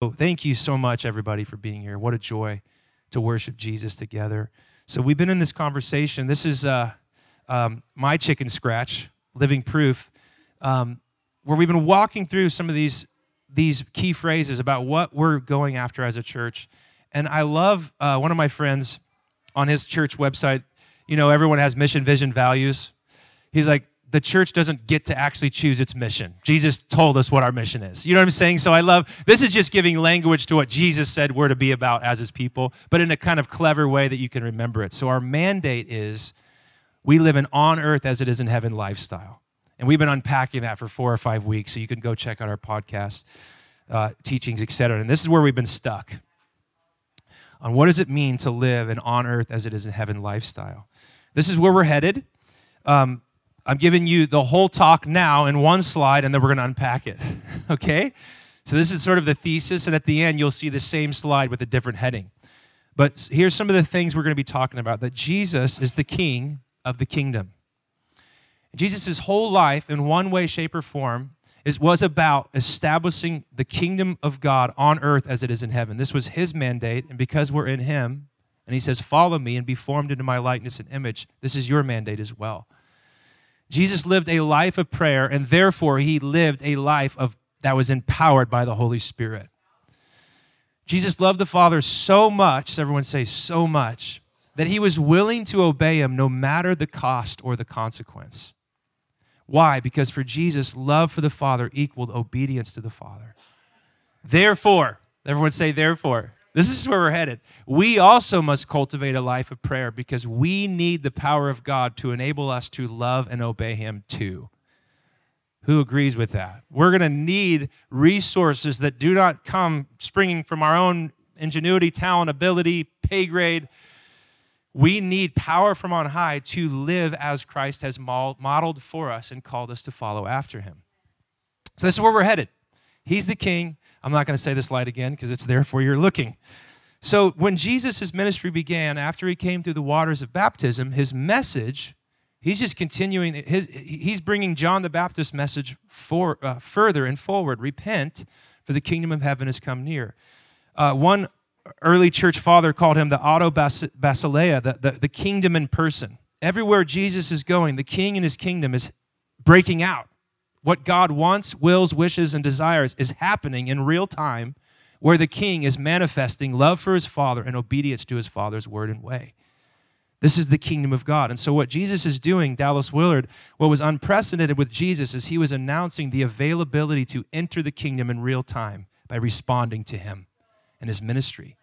thank you so much, everybody, for being here. What a joy to worship Jesus together. So, we've been in this conversation. This is uh, um, my chicken scratch, living proof, um, where we've been walking through some of these, these key phrases about what we're going after as a church. And I love uh, one of my friends on his church website. You know, everyone has mission, vision, values. He's like, the church doesn't get to actually choose its mission. Jesus told us what our mission is. You know what I'm saying? So I love this is just giving language to what Jesus said we're to be about as his people, but in a kind of clever way that you can remember it. So our mandate is we live an on earth as it is in heaven lifestyle. And we've been unpacking that for four or five weeks, so you can go check out our podcast, uh, teachings, etc. And this is where we've been stuck on what does it mean to live an on earth as it is in heaven lifestyle. This is where we're headed. Um, I'm giving you the whole talk now in one slide, and then we're going to unpack it. okay? So, this is sort of the thesis, and at the end, you'll see the same slide with a different heading. But here's some of the things we're going to be talking about that Jesus is the king of the kingdom. Jesus' whole life, in one way, shape, or form, is, was about establishing the kingdom of God on earth as it is in heaven. This was his mandate, and because we're in him, and he says, Follow me and be formed into my likeness and image, this is your mandate as well. Jesus lived a life of prayer, and therefore he lived a life of, that was empowered by the Holy Spirit. Jesus loved the Father so much, everyone say so much, that he was willing to obey him no matter the cost or the consequence. Why? Because for Jesus, love for the Father equaled obedience to the Father. Therefore, everyone say, therefore. This is where we're headed. We also must cultivate a life of prayer because we need the power of God to enable us to love and obey Him too. Who agrees with that? We're going to need resources that do not come springing from our own ingenuity, talent, ability, pay grade. We need power from on high to live as Christ has modeled for us and called us to follow after Him. So, this is where we're headed. He's the king. I'm not going to say this light again because it's there for your looking. So, when Jesus' ministry began, after he came through the waters of baptism, his message, he's just continuing, his, he's bringing John the Baptist message for, uh, further and forward. Repent, for the kingdom of heaven has come near. Uh, one early church father called him the auto basileia, the, the, the kingdom in person. Everywhere Jesus is going, the king and his kingdom is breaking out. What God wants, wills, wishes, and desires is happening in real time where the king is manifesting love for his father and obedience to his father's word and way. This is the kingdom of God. And so, what Jesus is doing, Dallas Willard, what was unprecedented with Jesus is he was announcing the availability to enter the kingdom in real time by responding to him and his ministry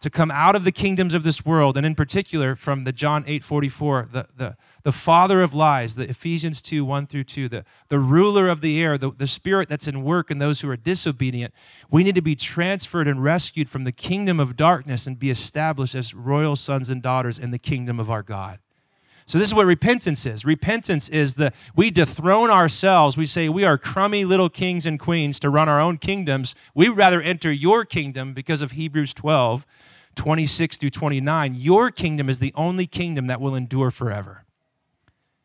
to come out of the kingdoms of this world, and in particular from the John 8 44, the, the, the father of lies, the Ephesians 2 1 through 2, the, the ruler of the air, the, the spirit that's in work in those who are disobedient. We need to be transferred and rescued from the kingdom of darkness and be established as royal sons and daughters in the kingdom of our God. So this is what repentance is. Repentance is the we dethrone ourselves. We say we are crummy little kings and queens to run our own kingdoms. We'd rather enter your kingdom because of Hebrews 12, 26 through 29. Your kingdom is the only kingdom that will endure forever.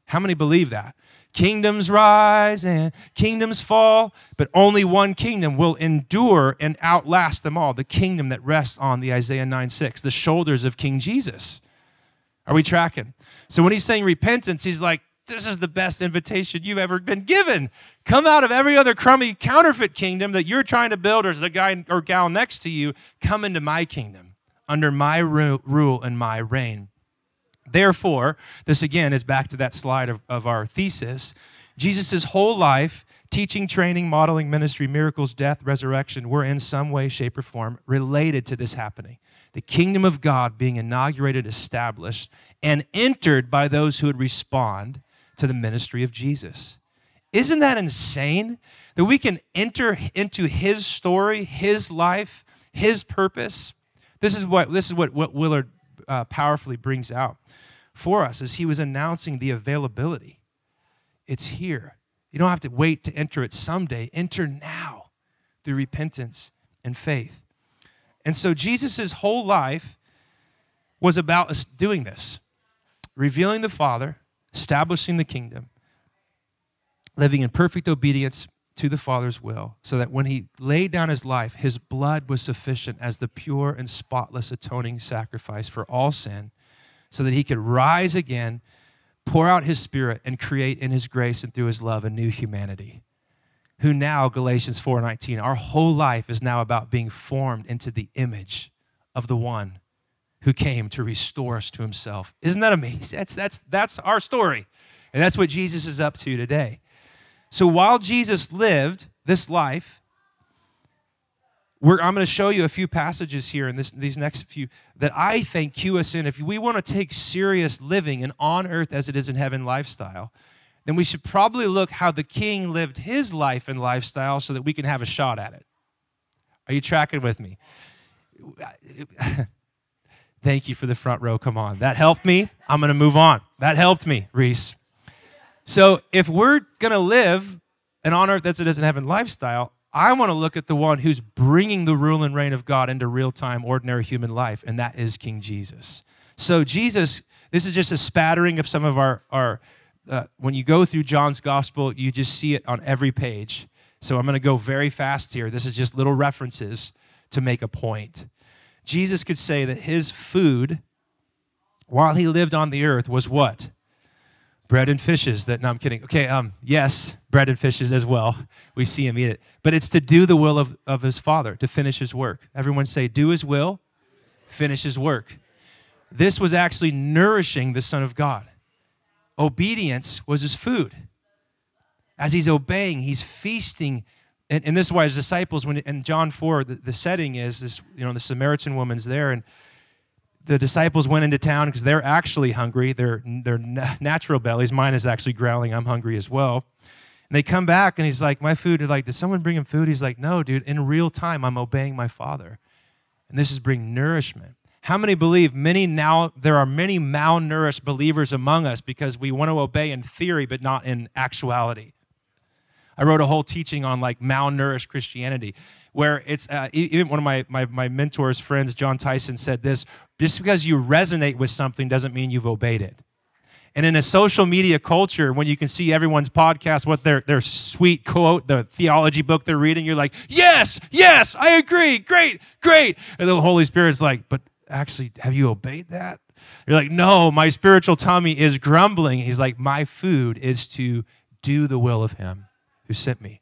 How many believe that? Kingdoms rise and kingdoms fall, but only one kingdom will endure and outlast them all. The kingdom that rests on the Isaiah 9 6, the shoulders of King Jesus. Are we tracking? So when he's saying repentance, he's like, this is the best invitation you've ever been given. Come out of every other crummy counterfeit kingdom that you're trying to build, or the guy or gal next to you. Come into my kingdom, under my rule and my reign. Therefore, this again is back to that slide of, of our thesis. Jesus' whole life, teaching, training, modeling, ministry, miracles, death, resurrection, were in some way, shape, or form related to this happening the kingdom of God being inaugurated, established, and entered by those who would respond to the ministry of Jesus. Isn't that insane? That we can enter into his story, his life, his purpose. This is what, this is what, what Willard uh, powerfully brings out for us as he was announcing the availability. It's here. You don't have to wait to enter it someday. Enter now through repentance and faith. And so Jesus' whole life was about doing this revealing the Father, establishing the kingdom, living in perfect obedience to the Father's will, so that when he laid down his life, his blood was sufficient as the pure and spotless atoning sacrifice for all sin, so that he could rise again, pour out his spirit, and create in his grace and through his love a new humanity. Who now, Galatians 4:19, our whole life is now about being formed into the image of the one who came to restore us to himself. Isn't that amazing? That's, that's, that's our story. And that's what Jesus is up to today. So while Jesus lived this life, I'm going to show you a few passages here in this, these next few that I think cue us in. If we want to take serious living and on earth as it is in heaven lifestyle, then we should probably look how the king lived his life and lifestyle so that we can have a shot at it. Are you tracking with me? Thank you for the front row. Come on. That helped me. I'm going to move on. That helped me, Reese. So if we're going to live an on earth as it is in heaven lifestyle, I want to look at the one who's bringing the rule and reign of God into real time, ordinary human life, and that is King Jesus. So, Jesus, this is just a spattering of some of our, our uh, when you go through John's gospel, you just see it on every page. So, I'm going to go very fast here. This is just little references to make a point. Jesus could say that his food while he lived on the earth was what? bread and fishes that no i'm kidding okay um yes bread and fishes as well we see him eat it but it's to do the will of, of his father to finish his work everyone say do his will finish his work this was actually nourishing the son of god obedience was his food as he's obeying he's feasting and, and this is why his disciples when in john 4 the, the setting is this you know the samaritan woman's there and the disciples went into town because they're actually hungry. They're, they're natural bellies. Mine is actually growling. I'm hungry as well. And they come back and he's like, My food is like, Did someone bring him food? He's like, No, dude, in real time, I'm obeying my father. And this is bringing nourishment. How many believe many now there are many malnourished believers among us because we want to obey in theory but not in actuality? I wrote a whole teaching on like malnourished Christianity where it's uh, even one of my, my, my mentors, friends, Jon Tyson, said this just because you resonate with something doesn't mean you've obeyed it. And in a social media culture, when you can see everyone's podcast, what their, their sweet quote, the theology book they're reading, you're like, yes, yes, I agree, great, great. And the Holy Spirit's like, but actually, have you obeyed that? You're like, no, my spiritual tummy is grumbling. He's like, my food is to do the will of Him who sent me.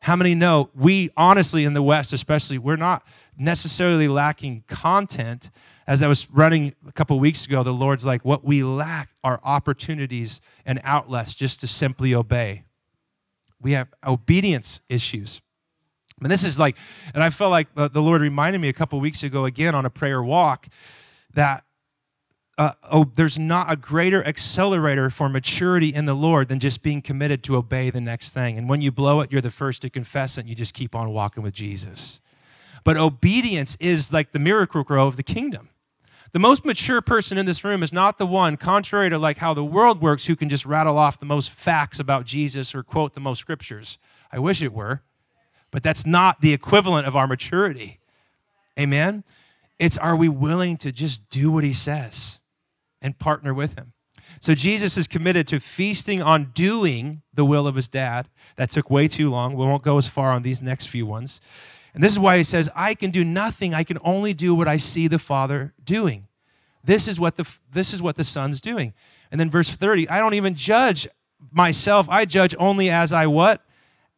How many know we honestly in the West, especially, we're not necessarily lacking content. As I was running a couple weeks ago, the Lord's like, what we lack are opportunities and outlets just to simply obey. We have obedience issues. And this is like, and I felt like the Lord reminded me a couple weeks ago again on a prayer walk that uh, oh, there's not a greater accelerator for maturity in the Lord than just being committed to obey the next thing. And when you blow it, you're the first to confess it and you just keep on walking with Jesus. But obedience is like the Miracle-Gro of the kingdom. The most mature person in this room is not the one, contrary to like how the world works, who can just rattle off the most facts about Jesus or quote the most scriptures. I wish it were, but that's not the equivalent of our maturity. Amen? It's are we willing to just do what he says? and partner with him. So Jesus is committed to feasting on doing the will of his dad. That took way too long. We won't go as far on these next few ones. And this is why he says, I can do nothing. I can only do what I see the Father doing. This is what the, this is what the Son's doing. And then verse 30, I don't even judge myself. I judge only as I what?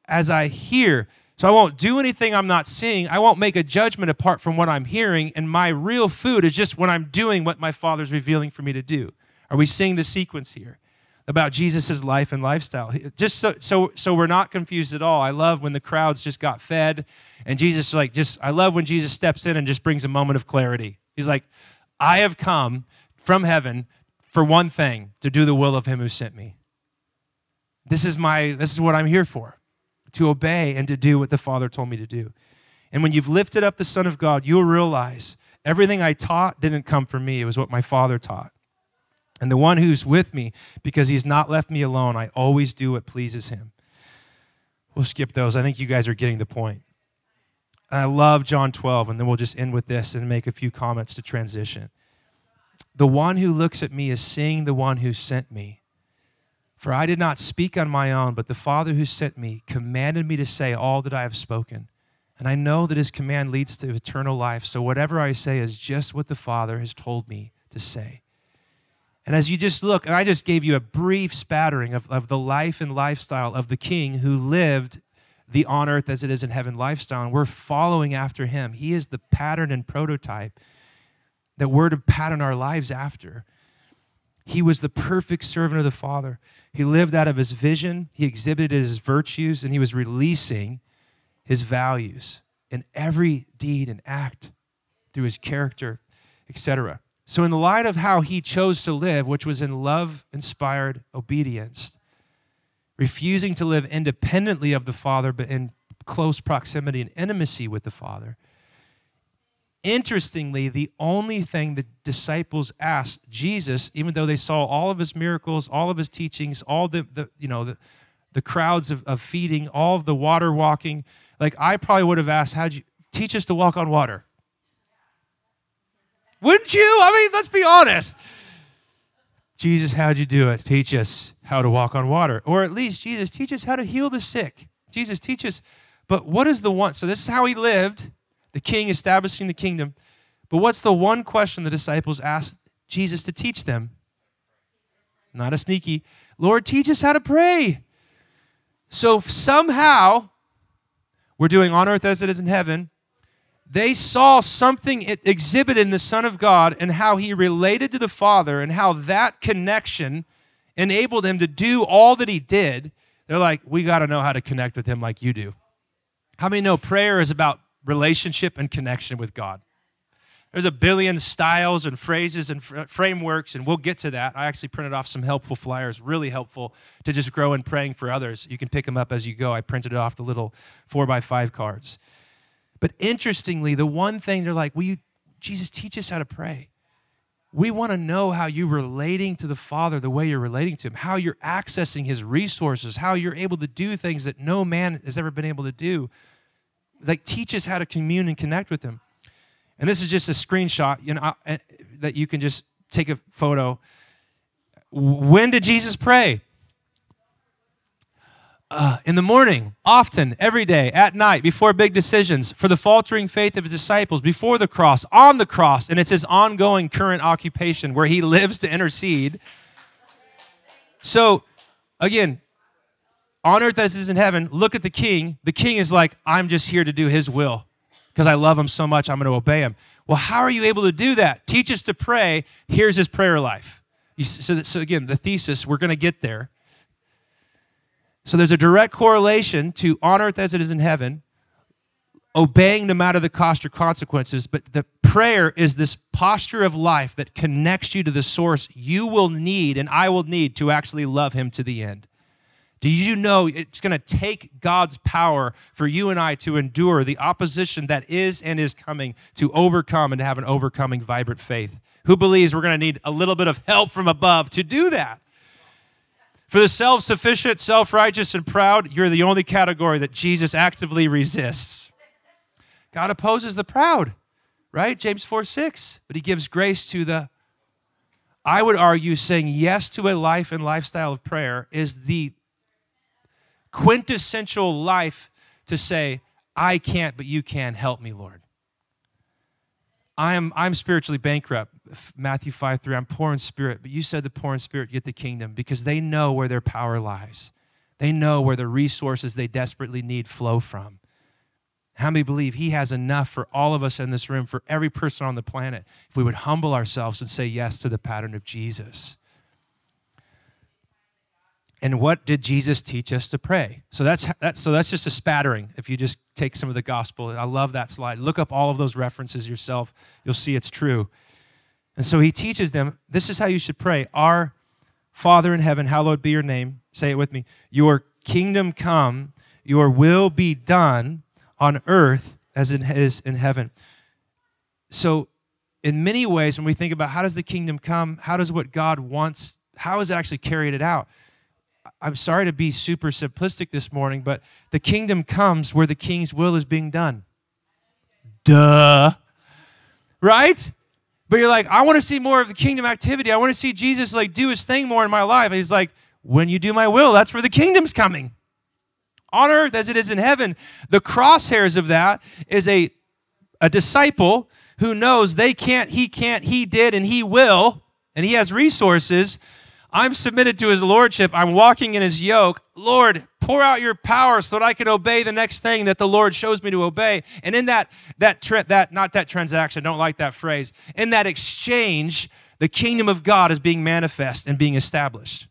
As I hear. So I won't do anything I'm not seeing. I won't make a judgment apart from what I'm hearing. And my real food is just when I'm doing what my Father's revealing for me to do. Are we seeing the sequence here about Jesus' life and lifestyle? Just so, so, so we're not confused at all. I love when the crowds just got fed and Jesus like just, I love when Jesus steps in and just brings a moment of clarity. He's like, I have come from heaven for one thing, to do the will of him who sent me. This is my, this is what I'm here for to obey and to do what the Father told me to do. And when you've lifted up the Son of God, you'll realize everything I taught didn't come from me, it was what my Father taught. And the one who's with me, because he's not left me alone, I always do what pleases him. We'll skip those. I think you guys are getting the point. And I love John 12, and then we'll just end with this and make a few comments to transition. The one who looks at me is seeing the one who sent me. For I did not speak on my own, but the Father who sent me commanded me to say all that I have spoken. And I know that his command leads to eternal life. So whatever I say is just what the Father has told me to say. And as you just look, and I just gave you a brief spattering of, of the life and lifestyle of the king who lived the on earth as it is in heaven lifestyle. And we're following after him. He is the pattern and prototype that we're to pattern our lives after. He was the perfect servant of the Father. He lived out of his vision, he exhibited his virtues, and he was releasing his values in every deed and act through his character, etc. So, in the light of how he chose to live, which was in love inspired obedience, refusing to live independently of the Father, but in close proximity and intimacy with the Father, Interestingly, the only thing the disciples asked Jesus, even though they saw all of his miracles, all of his teachings, all the, the you know, the, the crowds of, of feeding, all of the water walking, like I probably would have asked, how'd you teach us to walk on water? Wouldn't you? I mean, let's be honest. Jesus, how'd you do it? Teach us how to walk on water. Or at least, Jesus, teach us how to heal the sick. Jesus, teach us. But what is the one? So, this is how he lived the king establishing the kingdom. But what's the one question the disciples asked Jesus to teach them? Not a sneaky, Lord, teach us how to pray. So somehow, we're doing on earth as it is in heaven. They saw something exhibited in the Son of God and how he related to the Father and how that connection enabled him to do all that he did. They're like, we got to know how to connect with him like you do. How many know prayer is about relationship and connection with God. There's a billion styles and phrases and fr- frameworks, and we'll get to that. I actually printed off some helpful flyers, really helpful to just grow in praying for others. You can pick them up as you go. I printed off the little four by five cards. But interestingly, the one thing they're like, Will you, Jesus, teach us how to pray. We want to know how you're relating to the Father the way you're relating to Him, how you're accessing His resources, how you're able to do things that no man has ever been able to do like teach us how to commune and connect with him. And this is just a screenshot you know that you can just take a photo. When did jesus pray? Uh, in the morning often every day at night before big decisions for the faltering faith of his disciples before the cross on the cross and it's his ongoing current occupation where he lives to intercede. So again on earth as it is in heaven, look at the king. The king is like, I'm just here to do his will because I love him so much, I'm going to obey him. Well, how are you able to do that? Teach us to pray. Here's his prayer life. So, that, so again, the thesis, we're going to get there. So there's a direct correlation to on earth as it is in heaven, obeying no matter the cost or consequences. But the prayer is this posture of life that connects you to the source you will need and I will need to actually love him to the end. Do you know it's going to take God's power for you and I to endure the opposition that is and is coming to overcome and to have an overcoming, vibrant faith? Who believes we're going to need a little bit of help from above to do that? For the self sufficient, self righteous, and proud, you're the only category that Jesus actively resists. God opposes the proud, right? James 4 6. But he gives grace to the I would argue saying yes to a life and lifestyle of prayer is the quintessential life to say, I can't, but you can. Help me, Lord. I am I'm spiritually bankrupt. Matthew 5 3. I'm poor in spirit, but you said the poor in spirit get the kingdom because they know where their power lies. They know where the resources they desperately need flow from. How many believe He has enough for all of us in this room, for every person on the planet, if we would humble ourselves and say yes to the pattern of Jesus? And what did Jesus teach us to pray? So that's, so that's just a spattering. If you just take some of the gospel, I love that slide. Look up all of those references yourself. You'll see it's true. And so he teaches them this is how you should pray. Our Father in heaven, hallowed be your name. Say it with me. Your kingdom come, your will be done on earth as it is in heaven. So, in many ways, when we think about how does the kingdom come, how does what God wants, how is it actually carried it out? I'm sorry to be super simplistic this morning, but the kingdom comes where the king's will is being done. Duh. Right? But you're like, I want to see more of the kingdom activity. I want to see Jesus like do his thing more in my life. And he's like, When you do my will, that's where the kingdom's coming. On earth as it is in heaven. The crosshairs of that is a, a disciple who knows they can't, he can't, he did, and he will, and he has resources. I'm submitted to his lordship. I'm walking in his yoke. Lord, pour out your power so that I can obey the next thing that the Lord shows me to obey. And in that, that, tra- that not that transaction, don't like that phrase. In that exchange, the kingdom of God is being manifest and being established.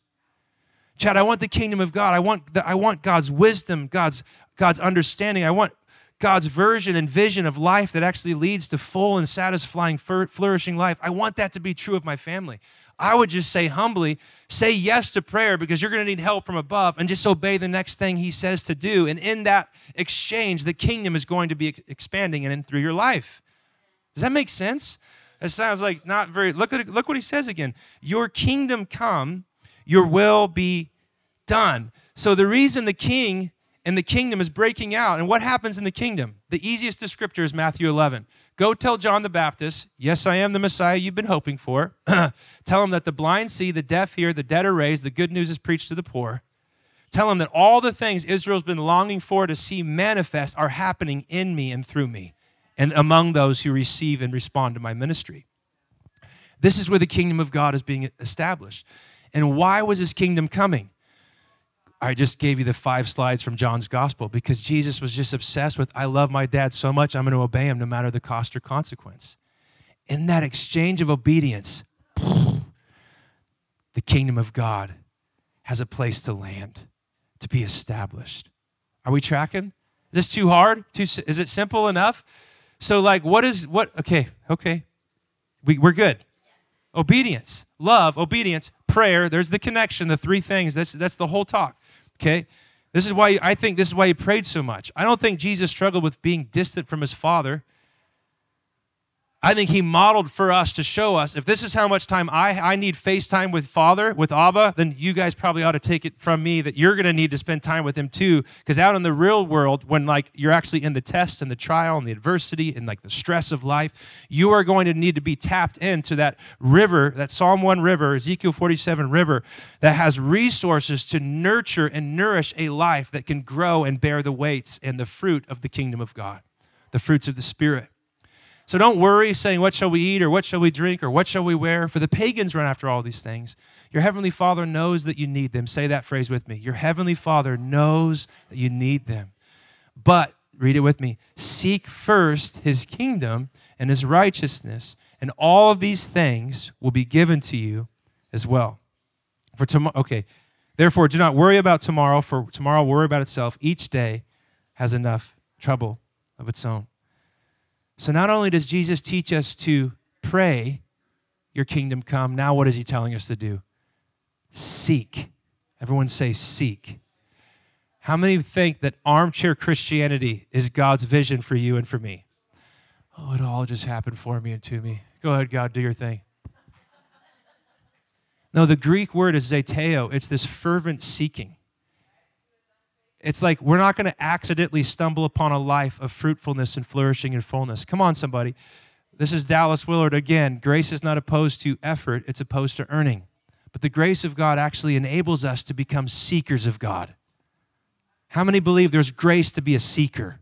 Chad, I want the kingdom of God. I want, the, I want God's wisdom, God's, God's understanding. I want God's version and vision of life that actually leads to full and satisfying, flourishing life. I want that to be true of my family. I would just say humbly, say yes to prayer because you're going to need help from above and just obey the next thing he says to do. And in that exchange, the kingdom is going to be expanding and through your life. Does that make sense? It sounds like not very look at look what he says again. Your kingdom come, your will be done. So the reason the king and the kingdom is breaking out, and what happens in the kingdom? The easiest descriptor is Matthew 11. Go tell John the Baptist, yes, I am the Messiah you've been hoping for. tell him that the blind see, the deaf hear, the dead are raised, the good news is preached to the poor. Tell him that all the things Israel's been longing for to see manifest are happening in me and through me, and among those who receive and respond to my ministry. This is where the kingdom of God is being established. And why was his kingdom coming? I just gave you the five slides from John's gospel because Jesus was just obsessed with, I love my dad so much, I'm going to obey him no matter the cost or consequence. In that exchange of obedience, the kingdom of God has a place to land, to be established. Are we tracking? Is this too hard? Too, is it simple enough? So, like, what is, what, okay, okay. We, we're good. Obedience, love, obedience, prayer. There's the connection, the three things. That's, that's the whole talk. Okay? This is why I think this is why he prayed so much. I don't think Jesus struggled with being distant from his Father. I think he modeled for us to show us if this is how much time I, I need FaceTime with Father, with Abba, then you guys probably ought to take it from me that you're going to need to spend time with him too. Because out in the real world, when like you're actually in the test and the trial and the adversity and like the stress of life, you are going to need to be tapped into that river, that Psalm 1 river, Ezekiel 47 river, that has resources to nurture and nourish a life that can grow and bear the weights and the fruit of the kingdom of God, the fruits of the Spirit. So don't worry saying, What shall we eat, or what shall we drink, or what shall we wear? For the pagans run after all these things. Your heavenly Father knows that you need them. Say that phrase with me. Your heavenly Father knows that you need them. But, read it with me seek first his kingdom and his righteousness, and all of these things will be given to you as well. For tomorrow, okay. Therefore, do not worry about tomorrow, for tomorrow worry about itself. Each day has enough trouble of its own. So not only does Jesus teach us to pray, Your kingdom come, now what is He telling us to do? Seek. Everyone say, seek. How many think that armchair Christianity is God's vision for you and for me? Oh, it all just happened for me and to me. Go ahead, God, do your thing. No, the Greek word is zeteo. It's this fervent seeking. It's like we're not going to accidentally stumble upon a life of fruitfulness and flourishing and fullness. Come on, somebody. This is Dallas Willard again. Grace is not opposed to effort, it's opposed to earning. But the grace of God actually enables us to become seekers of God. How many believe there's grace to be a seeker?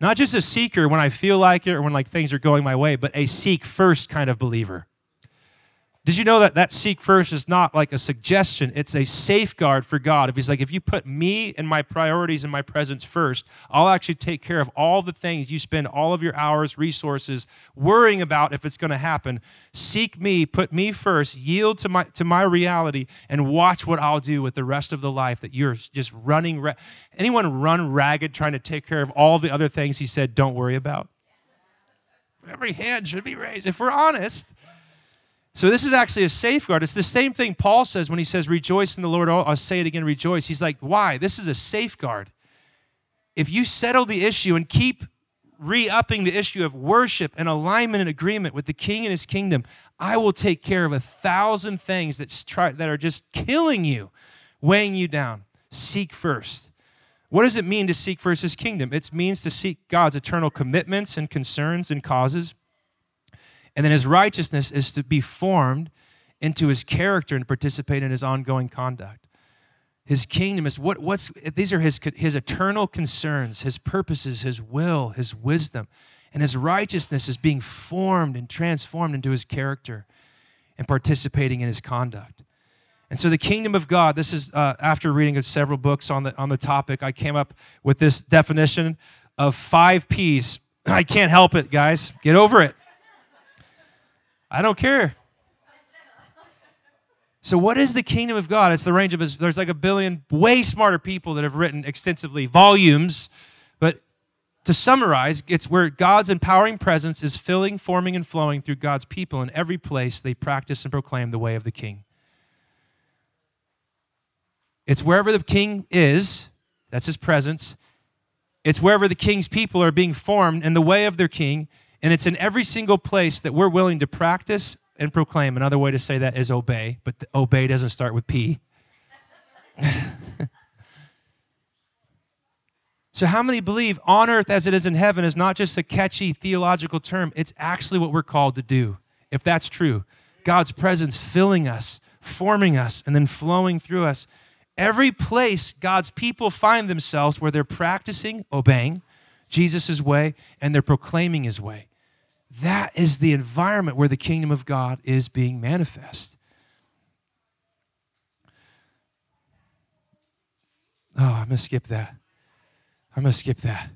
Not just a seeker when I feel like it or when like things are going my way, but a seek first kind of believer. Did you know that that seek first is not like a suggestion? It's a safeguard for God. If He's like, if you put me and my priorities and my presence first, I'll actually take care of all the things you spend all of your hours, resources worrying about if it's going to happen. Seek me, put me first, yield to my to my reality, and watch what I'll do with the rest of the life that you're just running. Ra- Anyone run ragged trying to take care of all the other things He said don't worry about? Every hand should be raised. If we're honest. So this is actually a safeguard. It's the same thing Paul says when he says, Rejoice in the Lord. I'll say it again, rejoice. He's like, Why? This is a safeguard. If you settle the issue and keep re upping the issue of worship and alignment and agreement with the king and his kingdom, I will take care of a thousand things that, are just killing you, weighing you down. Seek first. What does it mean to seek first his kingdom? It means to seek God's eternal commitments and concerns and causes and then his righteousness is to be formed into his character and participate in his ongoing conduct. His kingdom is what what's these are his his eternal concerns, his purposes, his will, his wisdom, and his righteousness is being formed and transformed into his character and participating in his conduct. And so the kingdom of God, this is uh, after reading several books on the on the topic, I came up with this definition of five P's. I can't help it, guys. Get over it. I don't care. So, what is the kingdom of God? It's the range of there's like a billion way smarter people that have written extensively volumes. But to summarize, it's where God's empowering presence is filling, forming, and flowing through God's people in every place they practice and proclaim the way of the king. It's wherever the king is, that's his presence. It's wherever the king's people are being formed in the way of their king. And it's in every single place that we're willing to practice and proclaim. Another way to say that is obey, but obey doesn't start with P. so, how many believe on earth as it is in heaven is not just a catchy theological term? It's actually what we're called to do. If that's true, God's presence filling us, forming us, and then flowing through us. Every place God's people find themselves where they're practicing obeying Jesus' way and they're proclaiming his way. That is the environment where the kingdom of God is being manifest. Oh, I'm going to skip that. I'm going to skip that.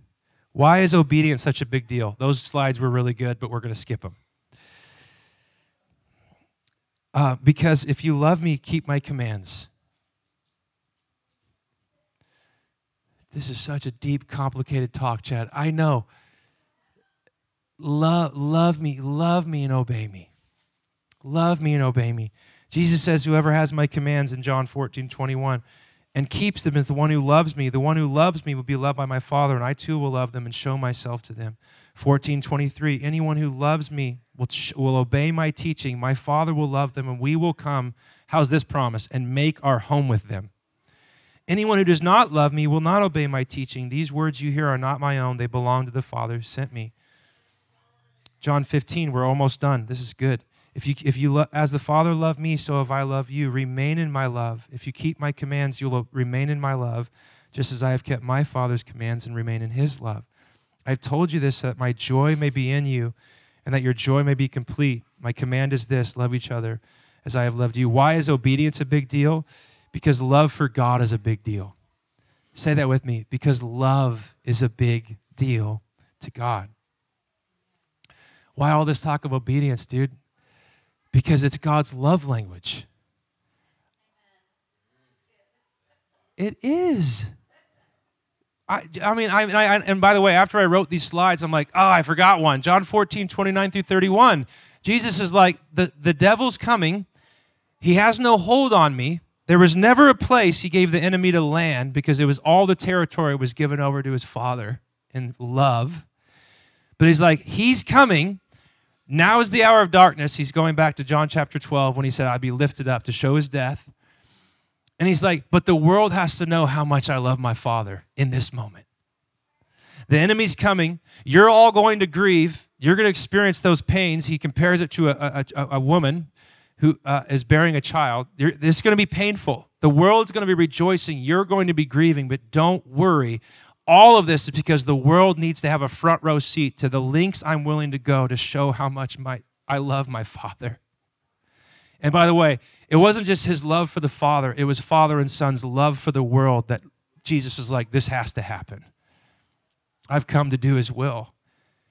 Why is obedience such a big deal? Those slides were really good, but we're going to skip them. Uh, because if you love me, keep my commands. This is such a deep, complicated talk, Chad. I know love, love me, love me and obey me. Love me and obey me. Jesus says, Whoever has my commands in John 14, 21, and keeps them is the one who loves me. The one who loves me will be loved by my Father, and I too will love them and show myself to them. 14, 23, anyone who loves me will, will obey my teaching. My Father will love them, and we will come, how's this promise, and make our home with them. Anyone who does not love me will not obey my teaching. These words you hear are not my own, they belong to the Father who sent me. John 15, we're almost done. This is good. If you, if you lo- as the Father loved me, so have I loved you. Remain in my love. If you keep my commands, you'll remain in my love, just as I have kept my Father's commands and remain in his love. I've told you this that my joy may be in you and that your joy may be complete. My command is this love each other as I have loved you. Why is obedience a big deal? Because love for God is a big deal. Say that with me. Because love is a big deal to God. Why all this talk of obedience, dude? Because it's God's love language. It is. I, I mean, I, I, and by the way, after I wrote these slides, I'm like, oh, I forgot one. John 14, 29 through 31. Jesus is like, the, the devil's coming. He has no hold on me. There was never a place he gave the enemy to land because it was all the territory was given over to his father in love. But he's like, he's coming. Now is the hour of darkness. He's going back to John chapter 12 when he said, I'd be lifted up to show his death. And he's like, but the world has to know how much I love my father in this moment. The enemy's coming. You're all going to grieve. You're going to experience those pains. He compares it to a, a, a woman who uh, is bearing a child. This is going to be painful. The world's going to be rejoicing. You're going to be grieving, but don't worry. All of this is because the world needs to have a front row seat to the links I'm willing to go to show how much my, I love my Father. And by the way, it wasn't just his love for the Father, it was Father and Son's love for the world that Jesus was like, this has to happen. I've come to do his will.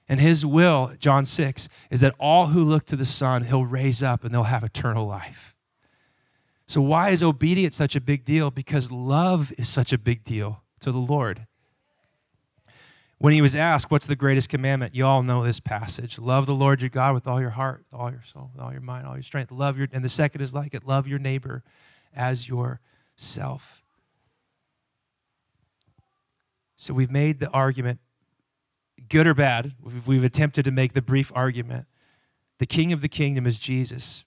And his will, John 6, is that all who look to the Son, he'll raise up and they'll have eternal life. So, why is obedience such a big deal? Because love is such a big deal to the Lord. When he was asked, What's the greatest commandment? You all know this passage. Love the Lord your God with all your heart, all your soul, all your mind, all your strength. Love your, and the second is like it love your neighbor as yourself. So we've made the argument, good or bad, we've, we've attempted to make the brief argument. The king of the kingdom is Jesus.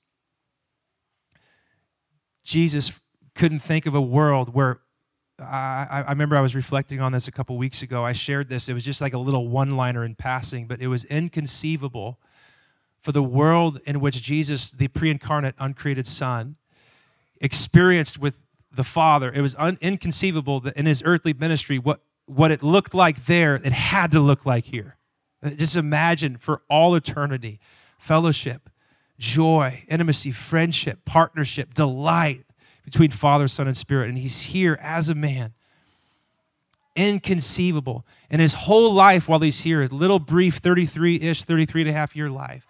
Jesus couldn't think of a world where I, I remember I was reflecting on this a couple weeks ago. I shared this. It was just like a little one liner in passing, but it was inconceivable for the world in which Jesus, the pre incarnate, uncreated Son, experienced with the Father. It was un- inconceivable that in his earthly ministry, what, what it looked like there, it had to look like here. Uh, just imagine for all eternity fellowship, joy, intimacy, friendship, partnership, delight between Father, Son, and Spirit. And he's here as a man. Inconceivable. And his whole life while he's here, his little brief 33 ish, 33 and a half year life,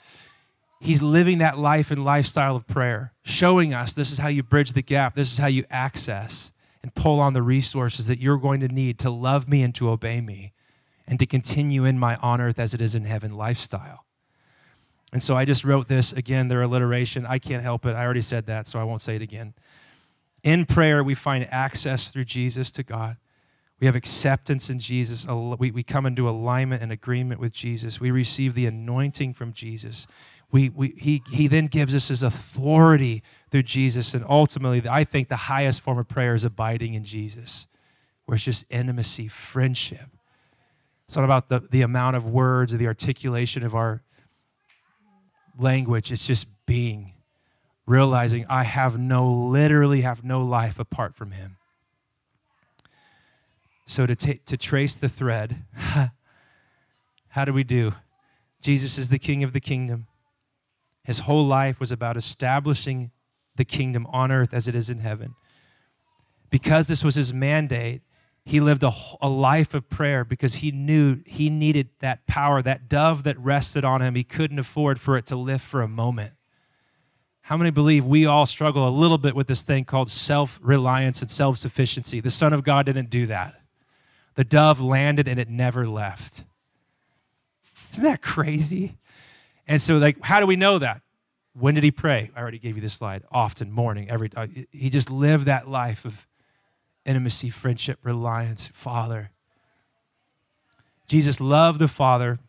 he's living that life and lifestyle of prayer, showing us this is how you bridge the gap, this is how you access and pull on the resources that you're going to need to love me and to obey me and to continue in my on earth as it is in heaven lifestyle. And so I just wrote this again, their alliteration. I can't help it. I already said that, so I won't say it again. In prayer, we find access through Jesus to God. We have acceptance in Jesus. We, we come into alignment and agreement with Jesus. We receive the anointing from Jesus. We, we, he, he then gives us his authority through Jesus. And ultimately, I think the highest form of prayer is abiding in Jesus, where it's just intimacy, friendship. It's not about the, the amount of words or the articulation of our language, it's just being, realizing I have no, literally have no life apart from him. So to, t- to trace the thread, how do we do? Jesus is the king of the kingdom. His whole life was about establishing the kingdom on earth as it is in heaven. Because this was his mandate, he lived a, a, life of prayer because he knew he needed that power, that dove that rested on him. He couldn't afford for it to lift for a moment. How many believe we all struggle a little bit with this thing called self reliance and self sufficiency? The Son of God didn't do that. The dove landed and it never left. Isn't that crazy? And so, like, how do we know that? When did he pray? I already gave you this slide. Often, morning, every. Uh, he just lived that life of intimacy, friendship, reliance, Father. Jesus loved the Father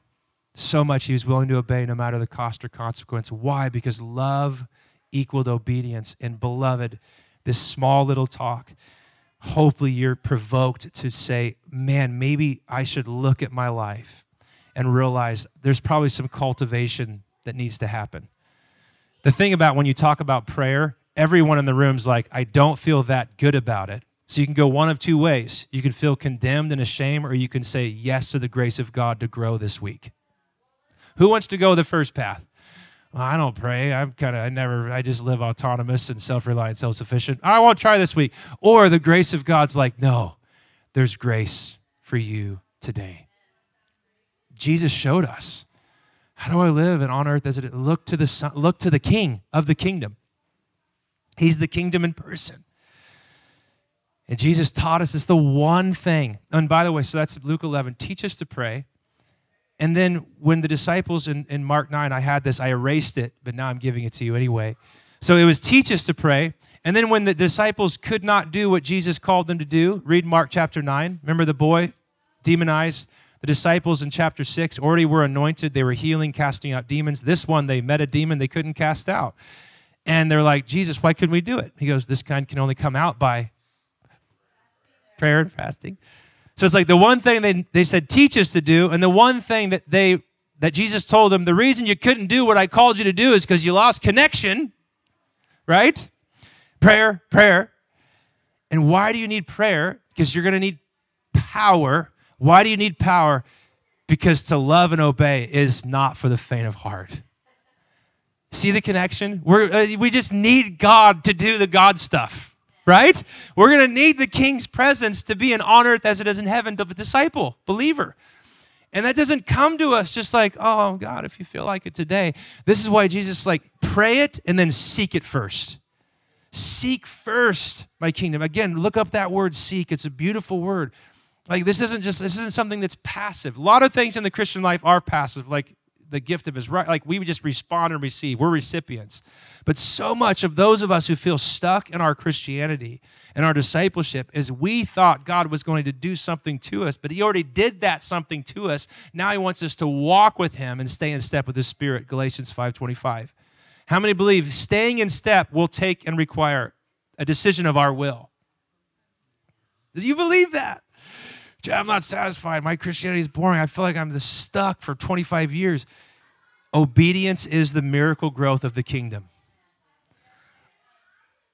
so much he was willing to obey no matter the cost or consequence. Why? Because love equaled obedience. And beloved, this small little talk, hopefully you're provoked to say, man, maybe I should look at my life and realize there's probably some cultivation that needs to happen. The thing about when you talk about prayer, everyone in the room's like, I don't feel that good about it. So you can go one of two ways. You can feel condemned and ashamed, or you can say yes to the grace of God to grow this week. Who wants to go the first path? Well, I don't pray. I'm kind of, I never, I just live autonomous and self reliant, self sufficient. I won't try this week. Or the grace of God's like, no, there's grace for you today. Jesus showed us. How do I live and on earth as it look to the son, look to the king of the kingdom? He's the kingdom in person. And Jesus taught us it's the one thing. And by the way, so that's Luke 11. Teach us to pray. And then when the disciples in, in Mark 9, I had this, I erased it, but now I'm giving it to you anyway. So it was teach us to pray. And then when the disciples could not do what Jesus called them to do, read Mark chapter 9. Remember the boy demonized? The disciples in chapter 6 already were anointed. They were healing, casting out demons. This one, they met a demon they couldn't cast out. And they're like, Jesus, why couldn't we do it? He goes, This kind can only come out by prayer and fasting. So it's like the one thing they, they said, teach us to do, and the one thing that they that Jesus told them, the reason you couldn't do what I called you to do is because you lost connection, right? Prayer, prayer. And why do you need prayer? Because you're to need power why do you need power? Because to love and obey is not for the faint of heart. See the connection? We're, uh, we just need God to do the God stuff, right? We're going to need the King's presence to be in on earth as it is in heaven to the disciple, believer. And that doesn't come to us just like, oh, God, if you feel like it today. This is why Jesus like, pray it and then seek it first. Seek first my kingdom. Again, look up that word seek. It's a beautiful word. Like this isn't just this isn't something that's passive. A lot of things in the Christian life are passive, like the gift of his right. Like we just respond and receive. We're recipients. But so much of those of us who feel stuck in our Christianity and our discipleship is we thought God was going to do something to us, but he already did that something to us. Now he wants us to walk with him and stay in step with the Spirit. Galatians 5:25. How many believe staying in step will take and require a decision of our will? Do you believe that? I'm not satisfied. My Christianity is boring. I feel like I'm stuck for 25 years. Obedience is the miracle growth of the kingdom.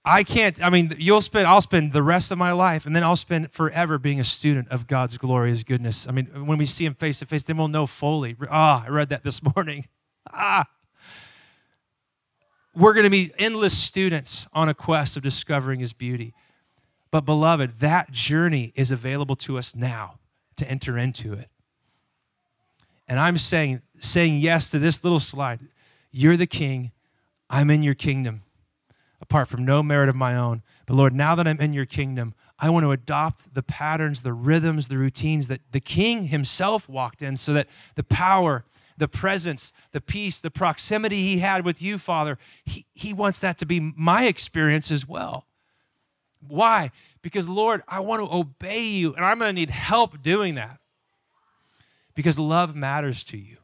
I can't, I mean, you'll spend, I'll spend the rest of my life and then I'll spend forever being a student of God's glorious goodness. I mean, when we see Him face to face, then we'll know fully. Ah, I read that this morning. Ah. We're going to be endless students on a quest of discovering His beauty. But, beloved, that journey is available to us now to enter into it. And I'm saying, saying yes to this little slide. You're the king, I'm in your kingdom apart from no merit of my own. But Lord, now that I'm in your kingdom, I want to adopt the patterns, the rhythms, the routines that the king himself walked in so that the power, the presence, the peace, the proximity he had with you, Father, he, he wants that to be my experience as well. Why? Because, Lord, I want to obey you, and I'm going to need help doing that because love matters to you.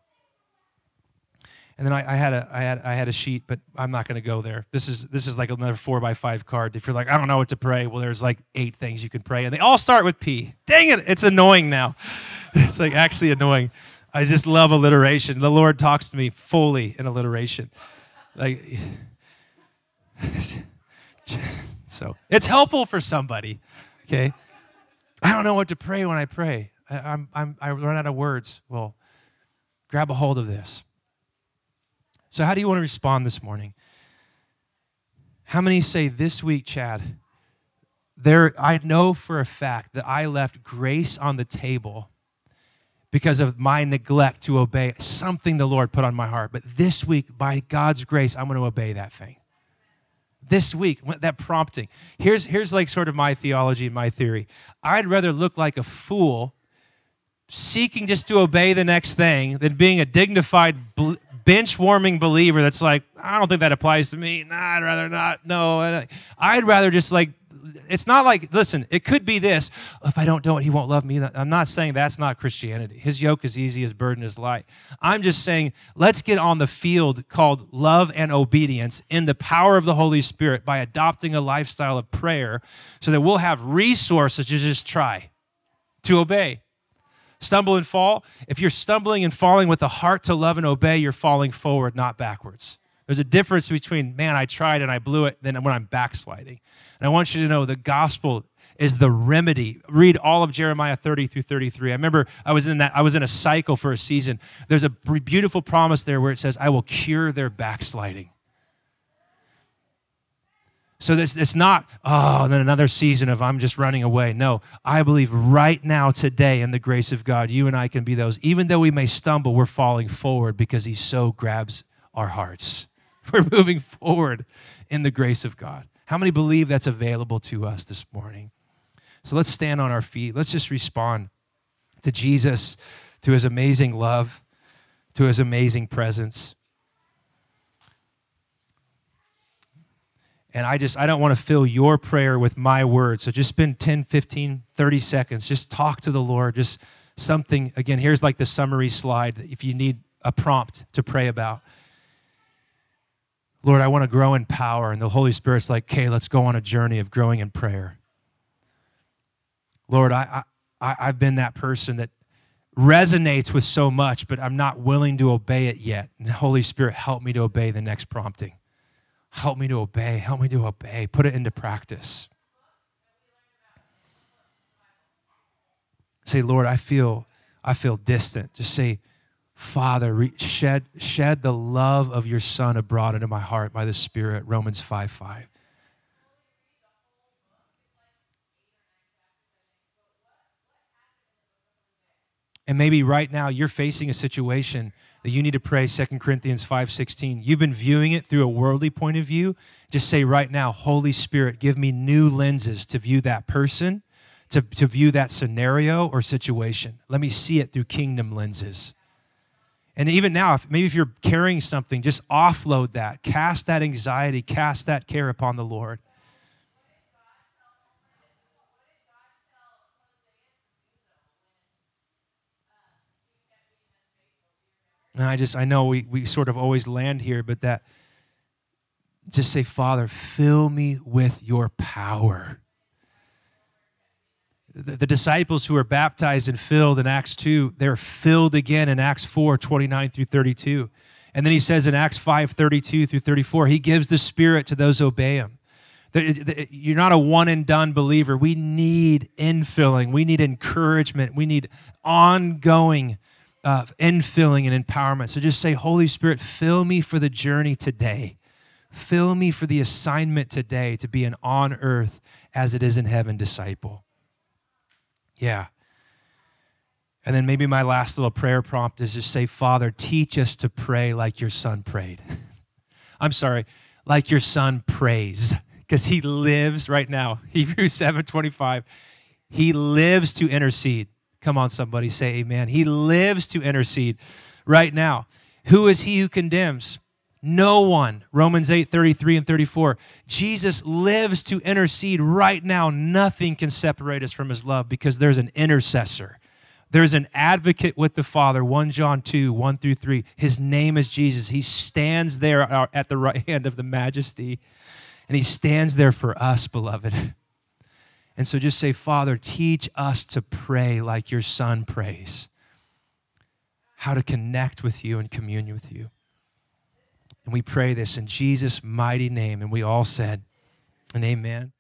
And then I, I, had a I had I had a sheet, but I'm not going to go there. This is this is like another four by five card. If you're like I don't know what to pray, well, there's like eight things you can pray, and they all start with P. Dang it, it's annoying now. It's like actually annoying. I just love alliteration. The Lord talks to me fully in alliteration, like. So it's helpful for somebody. Okay, I don't know what to pray when I pray. I, I'm, I'm I run out of words. Well, grab a hold of this. So, how do you want to respond this morning? How many say this week, Chad? There, I know for a fact that I left grace on the table because of my neglect to obey something the Lord put on my heart. But this week, by God's grace, I'm going to obey that thing. This week, that prompting. Here's, here's like sort of my theology and my theory. I'd rather look like a fool seeking just to obey the next thing than being a dignified, bench warming believer that's like, I don't think that applies to me. Nah, I'd rather not. No, I'd rather just like, it's not like, listen, it could be this. If I don't do it, he won't love me. I'm not saying that's not Christianity. His yoke is easy, his burden is light. I'm just saying, let's get on the field called love and obedience in the power of the Holy Spirit by adopting a lifestyle of prayer so that we'll have resources to just try to obey stumble and fall. If you're stumbling and falling with a heart to love and obey, you're falling forward, not backwards. There's a difference between, man, I tried and I blew it, than when I'm backsliding. And I want you to know the gospel is the remedy. Read all of Jeremiah 30 through 33. I remember I was in that I was in a cycle for a season. There's a beautiful promise there where it says, "I will cure their backsliding." So this it's not, oh, then another season of I'm just running away. No, I believe right now, today, in the grace of God, you and I can be those. Even though we may stumble, we're falling forward because He so grabs our hearts. We're moving forward in the grace of God. How many believe that's available to us this morning? So let's stand on our feet. Let's just respond to Jesus, to His amazing love, to His amazing presence. And I just, I don't want to fill your prayer with my words. So just spend 10, 15, 30 seconds. Just talk to the Lord. Just something. Again, here's like the summary slide if you need a prompt to pray about. Lord, I want to grow in power. And the Holy Spirit's like, okay, let's go on a journey of growing in prayer. Lord, I, I, I've been that person that resonates with so much, but I'm not willing to obey it yet. And Holy Spirit, help me to obey the next prompting. Help me to obey. Help me to obey. Put it into practice. Say, Lord, I feel, I feel distant. Just say, Father, shed, shed the love of your Son abroad into my heart by the Spirit. Romans 5 5. And maybe right now you're facing a situation that you need to pray 2 Corinthians 5:16. You've been viewing it through a worldly point of view. Just say right now, Holy Spirit, give me new lenses to view that person, to, to view that scenario or situation. Let me see it through kingdom lenses. And even now, if, maybe if you're carrying something, just offload that. Cast that anxiety, cast that care upon the Lord. And I just, I know we, we sort of always land here, but that, just say, Father, fill me with your power. The, disciples who were baptized and filled in Acts 2, they're filled again in Acts 4 29 through 32. And then he says in Acts 5 32 through 34, he gives the Spirit to those who obey him. You're not a one and done believer. We need infilling. We need encouragement. We need ongoing uh, infilling and empowerment. So just say, Holy Spirit, fill me for the journey today. Fill me for the assignment today to be an on earth as it is in heaven disciple. Yeah. And then maybe my last little prayer prompt is just say, Father, teach us to pray like your son prayed. I'm sorry, like your son prays, because he lives right now. Hebrews 7 25. He lives to intercede. Come on, somebody say amen. He lives to intercede right now. Who is he who condemns? No one. Romans 8 33 and 34. Jesus lives to intercede right now. Nothing can separate us from his love because there's an intercessor. There's an advocate with the Father, 1 John 2, 1 through 3. His name is Jesus. He stands there uh, at the right hand of the majesty, and he stands there for us, beloved. And so just say, Father, teach us to pray like your Son prays, how to connect with you and commune with you. And we pray this in Jesus' mighty name. And we all said, and amen.